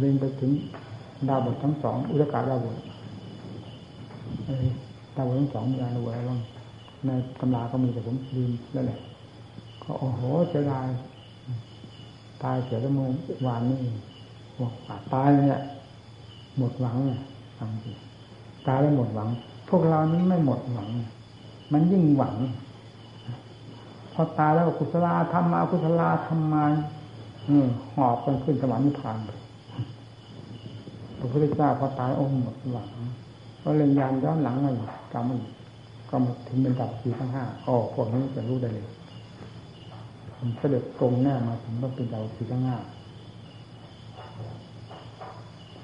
เรียนไปถึงดาวบททั้งสองอุตกาดาวบทดาวบททั้งสองมีอะไรไว้บ้างในตำราก็มีแต่ผมลืมแล้วแหละก็โอ้โหเสียดายตายเสียแล้วเมื่อวานนี่บอกตายเนี่ยหมดหวังเนี่ยฟังสิตายแล้วหมดหวัง พวกเรานี้ไม่หมดหวัง มันยิ่งหวัง พอตายแล้วกุศลาทำมากุศลาทำมาหอบกันขึ้นสวรรค์นิพพานไป พระพุทธเจ้าพอตายองค์หมดหวังก็เรียยานย้อนหลังมาอีกกรรมอีกก็มาถึงเป็นดับสี่ทั้งห้าอ๋อพวกนี้จะรู้ได้เลยผมเสด็จตรงแน่มาถึงต้องเป็นดับสี่ทั้งห้า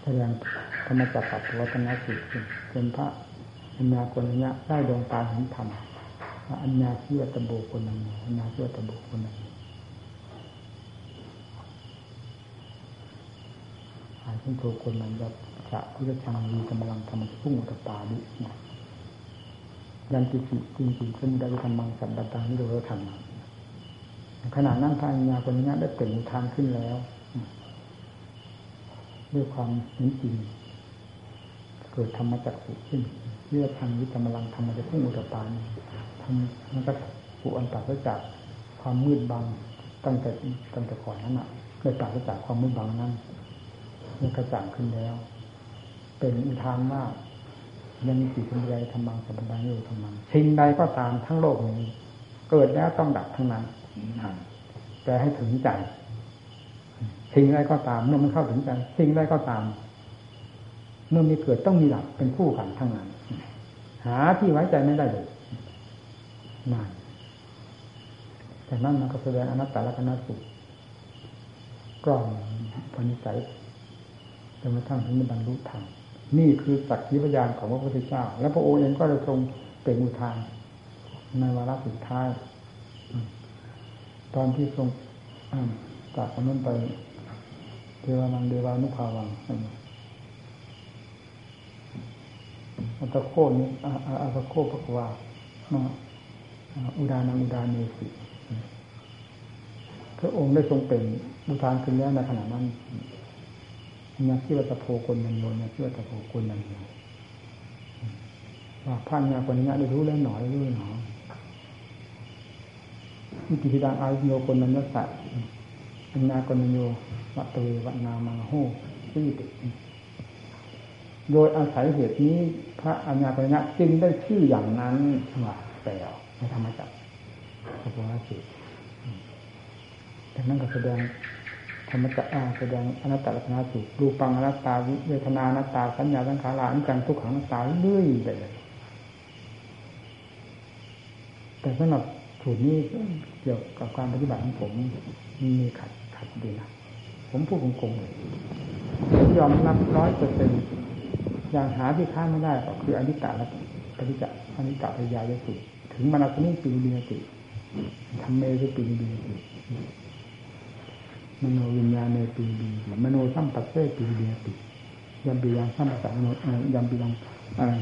แสดงธรรมจักรกับวัฒนสิทธิ์เป็นพระอัญญาโกณยะได้ดวงตาเห็นธรรมอัญญาเชื่อตะโบคนนั้นอัญญาเชื่อตะโบคนนั้นหายขึ้นโทคนนั้นแบบจะพุทธชังมีกำลังทำพุ่งตะปาดิยันติสิจริงจริงขึ้นได้ทำมังสันตังนี่เราทำขนาดนั้นพระัญญาคนนี้ได้เปล่งทางขึ้นแล้ว ด้วยความเห็นจริงเกิดธรรมจักสุขึ้นเรื่อทางวิธรรมลังธรรมจะพุ่งอุตปานทำมันก็ผูอันตัดจากความมืดบังตั้งแต่ตั้งแต่ก่อนนั้นอะได้ตัดจากความมืดบังนั้น มันกระจ่างขึ้นแล้ว เป็นอุทานว่ายังมีจิตเป็นใดทำบังสัมปันธ์อยู่ทำมังสิ่งใดก็ตามทั้งโลกนี้ เกิดแล้วต้องดับทั้งนั้นแต่ให้ถึงใจสิ่งใดก็ตามเมื่อมันเข้าถึงใจสิ่งใดก็ตาม เมื่อมีเกิดต้องมีดับเป็นคู่กันทั้งนั้น หาที่ไว้ใจไม่ได้เลยนั่นแต่นั้นมันก็แสดงอนัตตลักษณะสุกล่อมปณิสัย จนกระทั่งถึงบรรลุธรรมนี่คือสักขีพยานของพระพุทธเจ้า และพระองค์เองก็ได้ทรงเป็นอุทานในวาระสุดท้าย ตอนที่ทรงจากนั้นไปเทวานังเดวานุภาวังอัตโคนี้อัตโคปะกวาอุดานังอุดาเนสิพระองค์ได้ทรงเป็นอุทานขึ้นแล้วในขณะนั้น นักที่ว่าตะโพคนนันโยนักที่ว่าตะโพคนนันโยว่าพันยาคนนี้ได้รู้แล้วหนอรู้หนอวิธีดังอาโยคนนันนัสสะอันนาคนนันโยวัตเววันามังโหที่ติโดยอาศัยเหตุนี้ พระอัญญาปัญญาจึงได้ชื่ออย่างนั้นว่าแปลในธรรมจักรพระพุทธเจ้าแต่นั้นก็แสดง ธรรมจักรแสดงอนัตตลักษณะสูตรรูปังอนัตตาเวทนาอนัตตาสัญญาสังขาราอันกันทุกขังอนัตตาเรื่อยไปเลยแต่สำหรับสูตรนี้เกี่ยวกับการปฏิบัติของผมมีขัดขัดดีนะผมพูดโกงๆเลยยอมรับร้อยเปอร์เซ็นต์อย่างหาที่ค้านไม่ได้ก็คืออนิจจลักษฏิจจอนิจจปริยายสุถึงมนาสนิปีนิติทำเมสุปีนิติ มโนวิญญาณในปีนิติมโนสัมปัสเสปีนิติยามปียังสัมปัสสะมโนยามปียังอะไร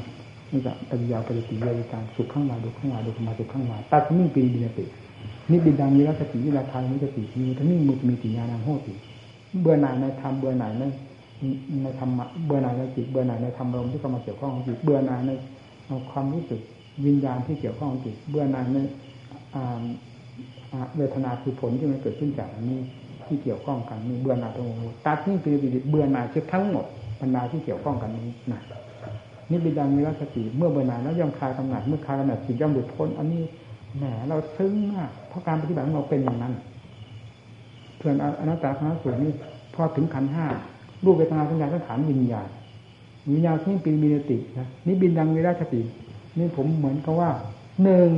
นี่ก็ปริยาปริติยาการสุขข้างวาดุข้างวาดุขมาสุขข้างวาตัดนิ่งปีนิตินิบิดังมีรัสติวิราทานมิสติมีทั้งนิ่งมุตมีติญาณังโหติเบื่อหน่ายในธรรมเบื่อหน่ายในในธรรมะเบื่อหน่ายในจิตเบื่อหน่ายในธรรมลมที่เข้ามาเกี่ยวข้องจิตเบื่อหน่ายในความรู้สึกวิญญาณที่เกี่ยวข้องจิตเบื่อหน่ายในเวทนาคือผลที่มันเกิดขึ้นจากนี้ ที่เกี่ยวข้องกันมีเบื่อหน่ายตรงนี้ตัดนี่คือเบื่อหน่ายทั้งหมดบรรดาที่เกี่ยวข้องกันนี้นะนี่บิดามีรัสติเมื่อเบื่อหน่ายแล้วย่อมคลายกำหนัดเมื่อคลายกำหนัดจิตย่อมหลุดพ้นอันนี้แหมเราซึ้งมากเพราะการปฏิบัติของเราเป็นอย่างนั้นเพื่อนอนัตตาคณะสูตรนี่พอถึงขันห้ารูปเวทนาสัญญาสังขารวิญญาณวิญญาณที่ป็นมีนตินะนี่บินดังวิราชตินี่ผมเหมือนกับว่าหนึ่ง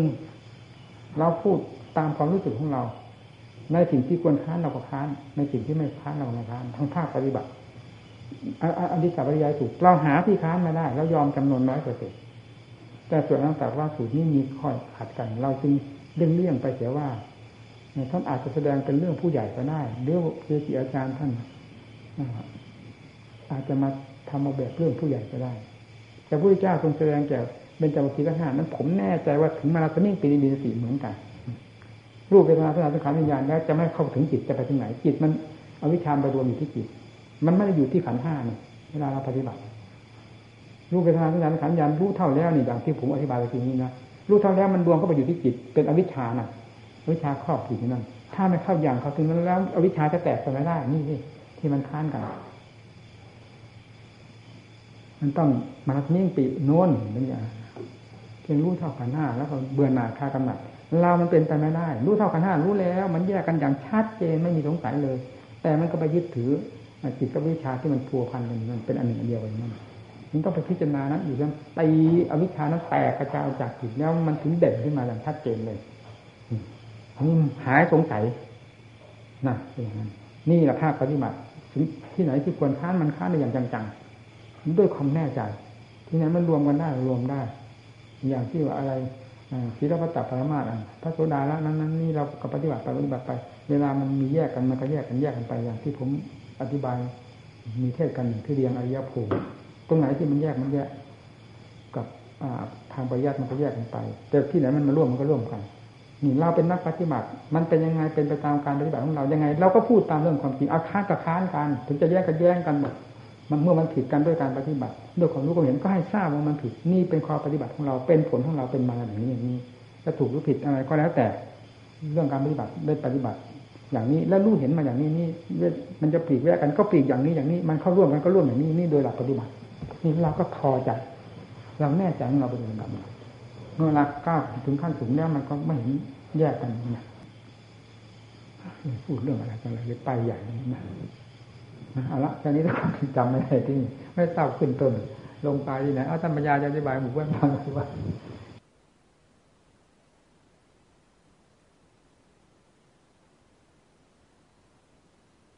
เราพูดตามความรู้สึกของเรา ในสิ่งที่ควรค้านเราก็ค้าน ในสิ่งที่ไม่ค้านเราไม่ค้านทั้งภาคปฏิบัติอธิสัพยายถูกเราหาที่ค้านมาได้เรายอมจำนวนน้อยเปอร์เซ็นแต่ส่วนนักแต่ว่าสูตรนี้มีข้อขัดกัน เราจึงเลี่ยงเลี่ยงไปเสียว่าท่านอาจจะแสดงเป็นเรื่องผู้ใหญ่ก็ได้หรือเจจิอาจารย์ท่านอาจจะมาทำมาแบบเรื่องผู้ใหญ่ก็ได้ แต่พระเจ้าทรงแสดงแก่เป็นจาวิทั้งห้านั้นผมแน่ใจว่าถึงมาราธนิ่งปีนีสีเหมือนกัน รูปเวทนาสัญญาสังขารวิญญาณแล้วจะไม่เข้าถึงจิตจะไปถึงไหนจิตมันอวิชชามไปรวมอยู่ที่จิต มันไม่ได้อยู่ที่ขันห้านี่เวลาเราปฏิบัติ รูปเวทนาสัญญาสังขารวิญญาณรู้เท่าแล้วนี่อย่างที่ผมอธิบายไปทีนี้นะรู้เท่าแล้วมันรวมเข้าไปอยู่ที่จิต เป็นอวิชชาน่ะอวิชชาครอบจิตนั่นถ้าไม่เข้าอย่างเขาถึงนั้นแล้ว อวิชชาจะแตกไปไม่ได้นี่ที่มันค้านกันมันต้องมานิ่งปีโน้นเป็นอย่างเพียงรู้เท่ากันห้าแล้วก็เบื่อหน่ายคากำหนัด เรามันเป็นไปไม่ได้ รู้เท่ากันห้ารู้แล้ว มันแยกกันอย่างชัดเจนไม่มีสงสัยเลย แต่มันก็ไปยึดถือจิตกับวิชาที่มันพัวพันกันมันเป็นอันหนึ่งอันเดียวกันนั่นมันต้องไปพิจารณานั้นอยู่แล้วตีอวิชานั้นแตกกระจายจากจิตแล้วมันถึงเด่นขึ้นมาอย่างชัดเจนเลยอันนี้หายสงสัยนะเป็นอย่างนั้นนี่แหละภาคปฏิบัติถึงที่ไหนที่ควรค้านมันค้านในอย่างจังๆด้วยความแน่ใจที่นั้นมันรวมกันได้รวมได้ อย่างที่ว่าอะไร ศีลพัตตปรมาตพระโสดาละนั้นนั้นนี่เราก็ปฏิบัติไปปฏิบัติไป เวลามันมีแยกกันมันก็แยกกันแยกกันไปอย่างที่ผมอธิบาย มีเทศกันที่เรียงอริยภูมิตรงไหนที่มันแยกมันแยกกับทางปริยัติมันก็แยกกันไป แต่ที่ไหนมันมาร่วมมันก็ร่วมกันนี่เราเป็นนักปฏิบัติ มันเป็นยังไงเป็นไปตามการปฏิบัติของเรายังไง เราก็พูดตามเรื่องความจริงอาค้ากับค้านกัน ถึงจะแยกกันแย้งกันหมด มันเมื่อมันผิดกันด้วยการปฏิบัติด้วยความรู้ความเห็นก็ให้ทราบว่ามันผิดนี่เป็นความปฏิบัติของเราเป็นผลของเราเป็นมาอย่างนี้อย่างนี้จะถูกหรือผิดอะไรก็แล้วแต่เรื่องการปฏิบัติได้ปฏิบัติ อย่างนี้แล้วรู้เห็นมาอย่างนี้นี่มันจะปลีกแยกกันก็ปลีกอย่างนี้อย่างนี้ มันเข้าร่วมกันก็ร่วมอย่างนี้นี่โดยหลักปฏิบัตินี่เราก็พอใจเราแน่ใจเราปฏิบัติเมื่อเราก้าวถึงขั้นสูงแล้วมันก็ไม่เห็นแยกกันนะพูดเรื่องอะไรกันเลยไปใหญ่นะ เอาละแค่นี้ต้องจำไม่ได้ที่ไม่ทราบขึ้นต้น ลงไปที่ไหนเอาธรรมยาจะอธิบายหมู่เพื่อนฟังว่า